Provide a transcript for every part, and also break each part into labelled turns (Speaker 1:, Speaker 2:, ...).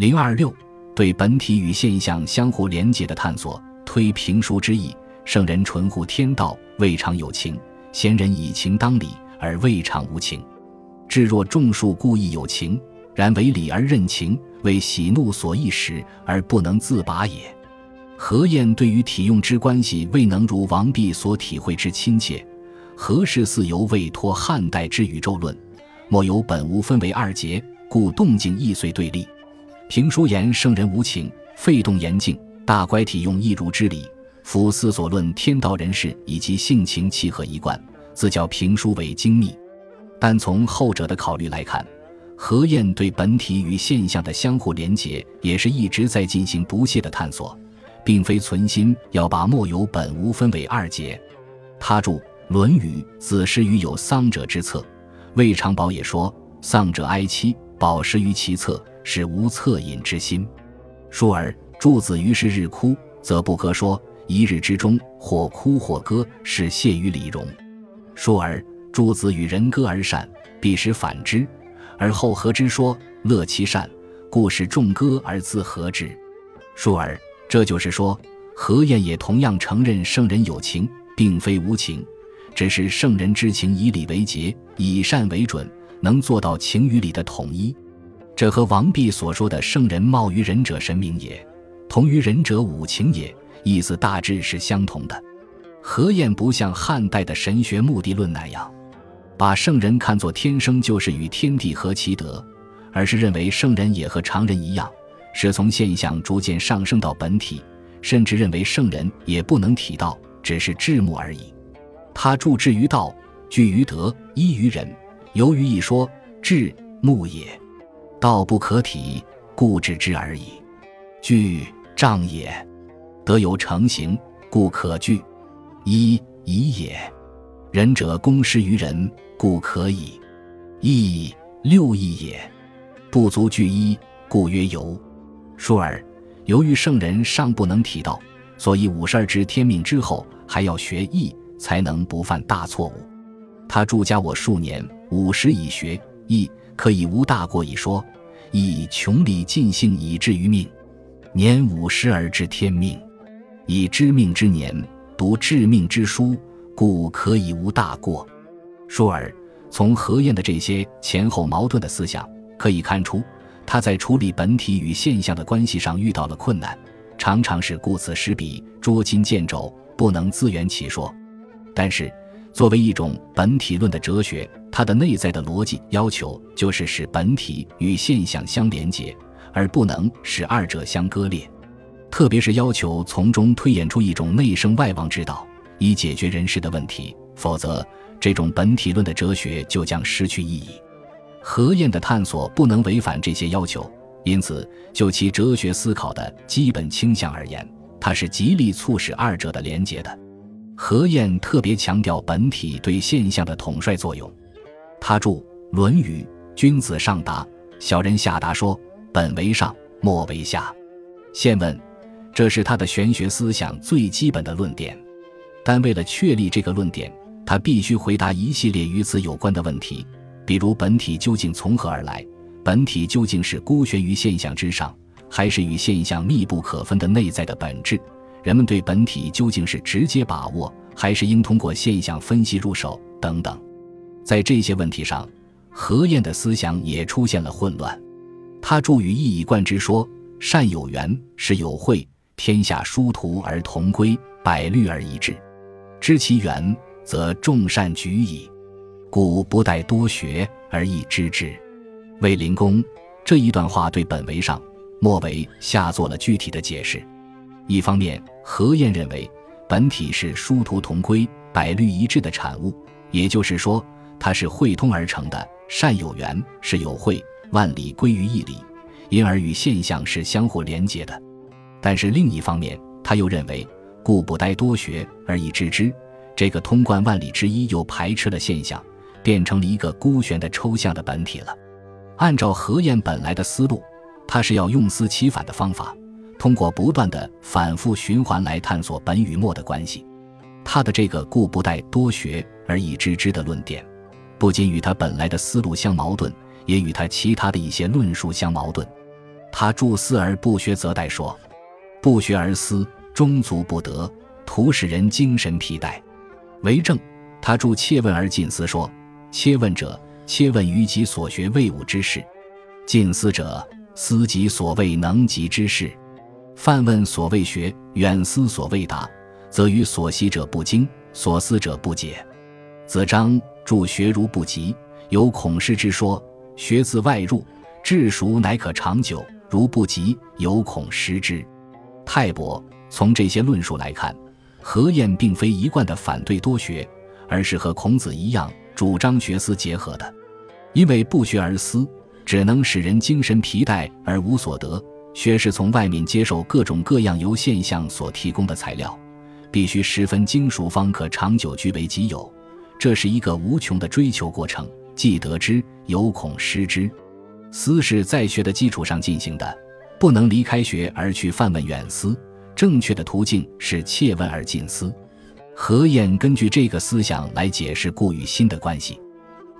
Speaker 1: 零二六对本体与现象相互连结的探索，推评书之意。圣人纯乎天道，未尝有情；贤人以情当理，而未尝无情。至若众数故意有情，然为理而任情，为喜怒所役使而不能自拔也。何晏对于体用之关系，未能如王弼所体会之亲切。何氏似犹未脱汉代之宇宙论，莫有本无分为二节，故动静易遂对立。评书言圣人无情，废动言静，大乖体用一如之理。夫思所论天道人事以及性情契合一贯，自叫评书为精密。但从后者的考虑来看，何晏对本体与现象的相互连结，也是一直在进行不懈的探索，并非存心要把莫有本无分为二节。他著。《论语》子失于有丧者之策，魏长宝也说：“丧者哀戚，保失于其侧，是无恻隐之心。”孰尔诸子于是日哭，则不歌说；一日之中，或哭或歌，是谢于礼容。孰尔诸子与人歌而善，必使反之，而后和之说，乐其善，故使众歌而自和之。孰尔这就是说，何晏也同样承认圣人有情，并非无情。只是圣人之情以理为节，以善为准，能做到情与理的统一。这和王弼所说的“圣人貌于仁者神明也，同于仁者五情也”意思大致是相同的。何晏不像汉代的神学目的论那样，把圣人看作天生就是与天地合其德，而是认为圣人也和常人一样，是从现象逐渐上升到本体，甚至认为圣人也不能体道，只是智目而已。他注之于道，据于德，依于仁，由于一说智目也。道不可体，故知之而已。具仗也，德有成形，故可具。一以也。仁者公施于人，故可以。义六义也，不足具一，故曰由。孰尔？由于圣人尚不能体道，所以五十二知天命之后，还要学义。才能不犯大错误。他住家我数年，五十以学亦可以无大过。以说以穷理尽性以至于命，年五十而知天命，以知命之年读致命之书，故可以无大过。孰尔从何晏的这些前后矛盾的思想可以看出，他在处理本体与现象的关系上遇到了困难，常常是顾此失彼，捉襟见肘，不能自圆其说。但是，作为一种本体论的哲学，它的内在的逻辑要求就是使本体与现象相连接，而不能使二者相割裂。特别是要求从中推演出一种内生外望之道，以解决人世的问题。否则，这种本体论的哲学就将失去意义。何晏的探索不能违反这些要求，因此，就其哲学思考的基本倾向而言，它是极力促使二者的连结的。何晏特别强调本体对现象的统帅作用。他著《论语》：“君子上达，小人下达。说本为上，末为下。”现问，这是他的玄学思想最基本的论点。但为了确立这个论点，他必须回答一系列与此有关的问题，比如本体究竟从何而来？本体究竟是孤悬于现象之上，还是与现象密不可分的内在的本质？人们对本体究竟是直接把握，还是应通过现象分析入手？等等，在这些问题上，何晏的思想也出现了混乱。他著于一以贯之说：“善有缘，是有会，天下殊途而同归，百虑而一致。知其源，则众善举矣。故不待多学而易知之。”卫灵公这一段话对本为上，末为下做了具体的解释。一方面，何晏认为本体是殊途同归、百虑一致的产物，也就是说，它是汇通而成的，善有缘，是有会，万里归于一理，因而与现象是相互连结的。但是另一方面，他又认为，故不待多学而已知之，这个通贯万里之一又排斥了现象，变成了一个孤悬的抽象的本体了。按照何晏本来的思路，他是要用思其反的方法。通过不断的反复循环来探索本与末的关系，他的这个“故不待多学而已知之”的论点，不仅与他本来的思路相矛盾，也与他其他的一些论述相矛盾。他著思而不学，则殆说。不学而思，终足不得，徒使人精神疲怠。为政，他著切问而近思，说：切问者，切问于己所学未悟之事；近思者，思己所谓能及之事。泛问所谓学，远思所谓达，则与所习者不精，所思者不解。子张著学如不及，有恐失之说。学自外入，至熟乃可长久；如不及，有恐失之。泰伯从这些论述来看，何晏并非一贯的反对多学，而是和孔子一样主张学思结合的。因为不学而思，只能使人精神疲怠而无所得；学是从外面接受各种各样由现象所提供的材料，必须十分精熟方可长久据为己有。这是一个无穷的追求过程。既得之，有恐失之。思是在学的基础上进行的，不能离开学而去泛问远思。正确的途径是切问而近思。何晏根据这个思想来解释故与心的关系。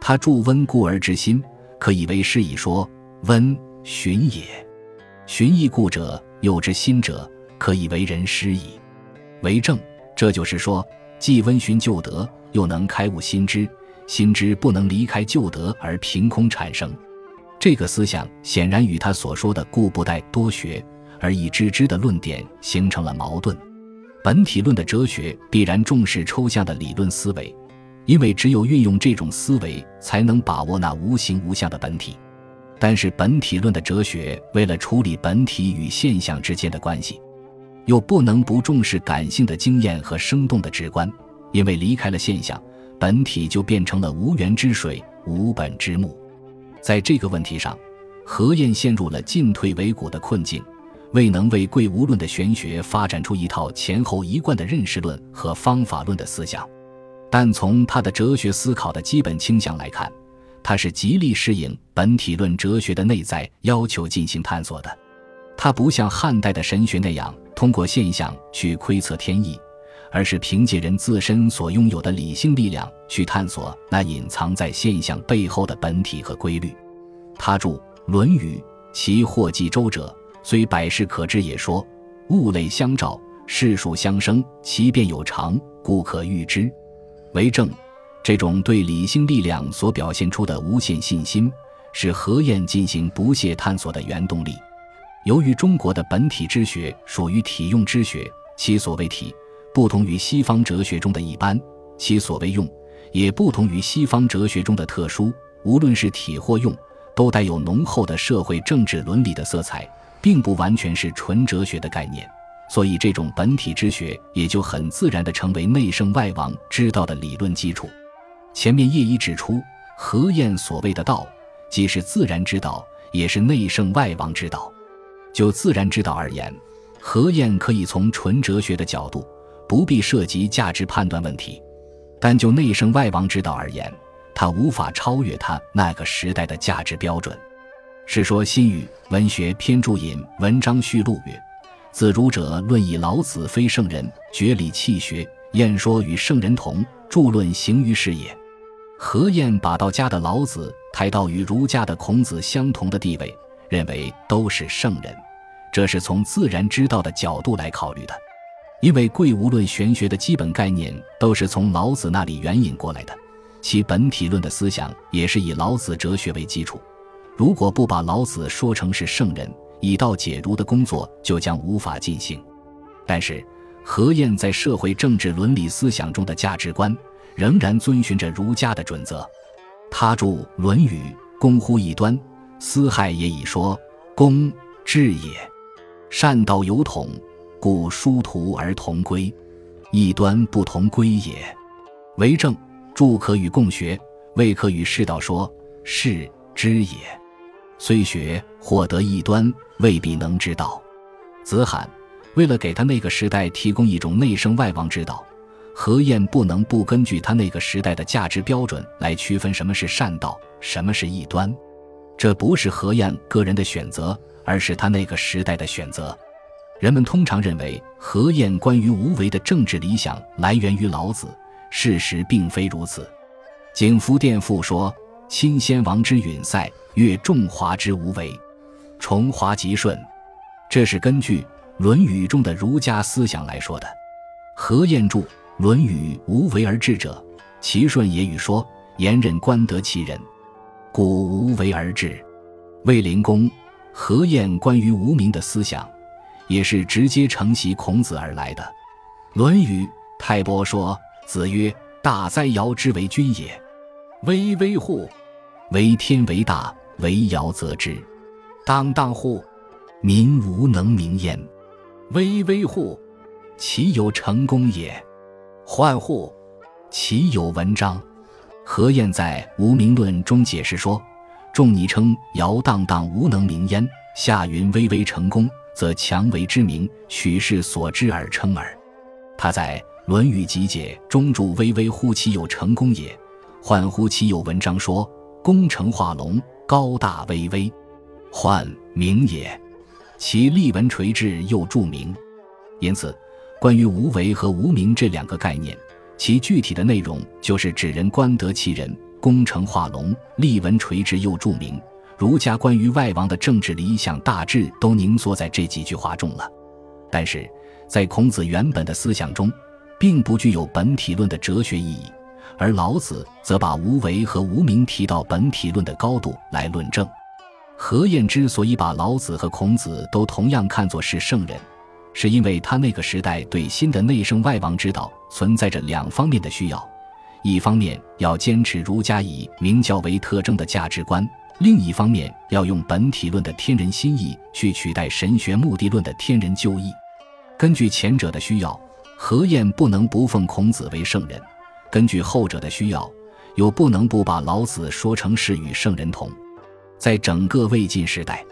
Speaker 1: 他著温故而知新，可以为师以说温循也。循亦故者，有之心者，可以为人师矣。为政，这就是说，既温循旧德，又能开悟心知。心知不能离开旧德而凭空产生，这个思想显然与他所说的“故不待多学而以知之”的论点形成了矛盾。本体论的哲学必然重视抽象的理论思维，因为只有运用这种思维，才能把握那无形无相的本体。但是本体论的哲学为了处理本体与现象之间的关系，又不能不重视感性的经验和生动的直观，因为离开了现象。本体就变成了无源之水、无本之木，在这个问题上，何晏陷入了进退维谷的困境，未能为贵无论的玄学发展出一套前后一贯的认识论和方法论的思想。但从他的哲学思考的基本倾向来看，他是极力适应本体论哲学的内在要求进行探索的。他不像汉代的神学那样通过现象去窥测天意。而是凭借人自身所拥有的理性力量去探索那隐藏在现象背后的本体和规律。他著《论语》，其或记周者，虽百事可知，也说物类相照，事数相生，其变有常，故可预之。为政，这种对理性力量所表现出的无限信心，是何晏进行不懈探索的原动力。由于中国的本体之学属于体用之学，其所谓体。不同于西方哲学中的一般，其所谓用，也不同于西方哲学中的特殊。无论是体或用，都带有浓厚的社会政治伦理的色彩，并不完全是纯哲学的概念。所以，这种本体之学也就很自然地成为内圣外王之道的理论基础。前面叶一指出，何晏所谓的道，既是自然之道，也是内圣外王之道。就自然之道而言，何晏可以从纯哲学的角度。不必涉及价值判断问题，但就内圣外王之道而言，他无法超越他那个时代的价值标准。《世说新语·文学篇注引文章序录》曰：“自儒者论以老子非圣人，绝理气学，晏说与圣人同，著论行于世也。”何晏把道家的老子抬到与儒家的孔子相同的地位，认为都是圣人，这是从自然之道的角度来考虑的。因为贵无论玄学的基本概念都是从老子那里援引过来的，其本体论的思想也是以老子哲学为基础。如果不把老子说成是圣人，以道解儒的工作就将无法进行。但是何晏在社会政治伦理思想中的价值观仍然遵循着儒家的准则。他著《论语》，公乎异端，私害也已说，公治也，善道有统。故殊途而同归，异端不同归也。为政，著可与共学，未可与世道说，是知也。虽学，获得异端，未必能知道。子罕为了给他那个时代提供一种内圣外王之道，何晏不能不根据他那个时代的价值标准来区分什么是善道，什么是异端。这不是何晏个人的选择，而是他那个时代的选择。人们通常认为何晏关于无为的政治理想来源于老子，事实并非如此。景福殿赋说：“亲先王之允塞，越仲华之无为。”崇华吉顺，这是根据《论语》中的儒家思想来说的。何晏注《论语》：“无为而治者，其顺也。”与说：“言任官得其人，故无为而治。”卫灵公、何晏关于无名的思想，也是直接承袭孔子而来的。《论语》泰伯说：“子曰：‘大哉尧之为君也！巍巍乎！为天为大，为尧则之。荡荡乎！民无能名焉。巍巍乎！其有成功也！焕乎！其有文章。’”何晏在《无名论》中解释说。仲尼称尧荡荡无能名焉，夏云巍巍成功，则强为之名，取士所知而称耳。他在《论语集解》中注：“巍巍乎其有成功也，焕乎其有文章。”说功成化龙，高大巍巍，焕名也。其立文垂志又著名。因此，关于无为和无名这两个概念，其具体的内容就是指人观得其人。功成化龙，立文垂直又著名。儒家关于外王的政治理想大致都凝缩在这几句话中了。但是在孔子原本的思想中，并不具有本体论的哲学意义，而老子则把无为和无名提到本体论的高度来论证。何晏之所以把老子和孔子都同样看作是圣人，是因为他那个时代对新的内圣外王之道存在着两方面的需要。一方面要坚持儒家以明教为特征的价值观，另一方面要用本体论的天人心意去取代神学目的论的天人就义。根据前者的需要，何晏不能不奉孔子为圣人；根据后者的需要，又不能不把老子说成是与圣人同。在整个魏晋时代，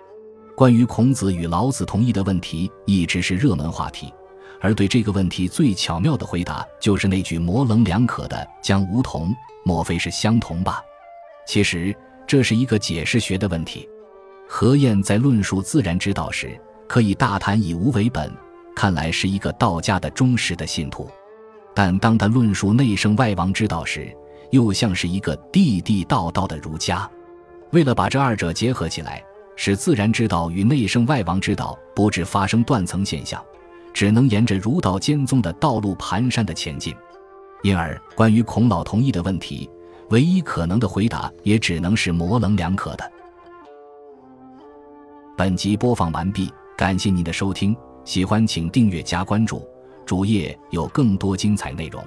Speaker 1: 关于孔子与老子同意的问题一直是热门话题。而对这个问题最巧妙的回答，就是那句模棱两可的“将无同”，莫非是相同吧？其实这是一个解释学的问题。何晏在论述自然之道时，可以大谈以无为本，看来是一个道家的忠实的信徒；但当他论述内圣外王之道时，又像是一个地地道道的儒家。为了把这二者结合起来，使自然之道与内圣外王之道不致发生断层现象。只能沿着儒道兼宗的道路蹒跚的前进，因而关于孔老同意的问题，唯一可能的回答也只能是模棱两可的。本集播放完毕，感谢您的收听，喜欢请订阅加关注，主页有更多精彩内容。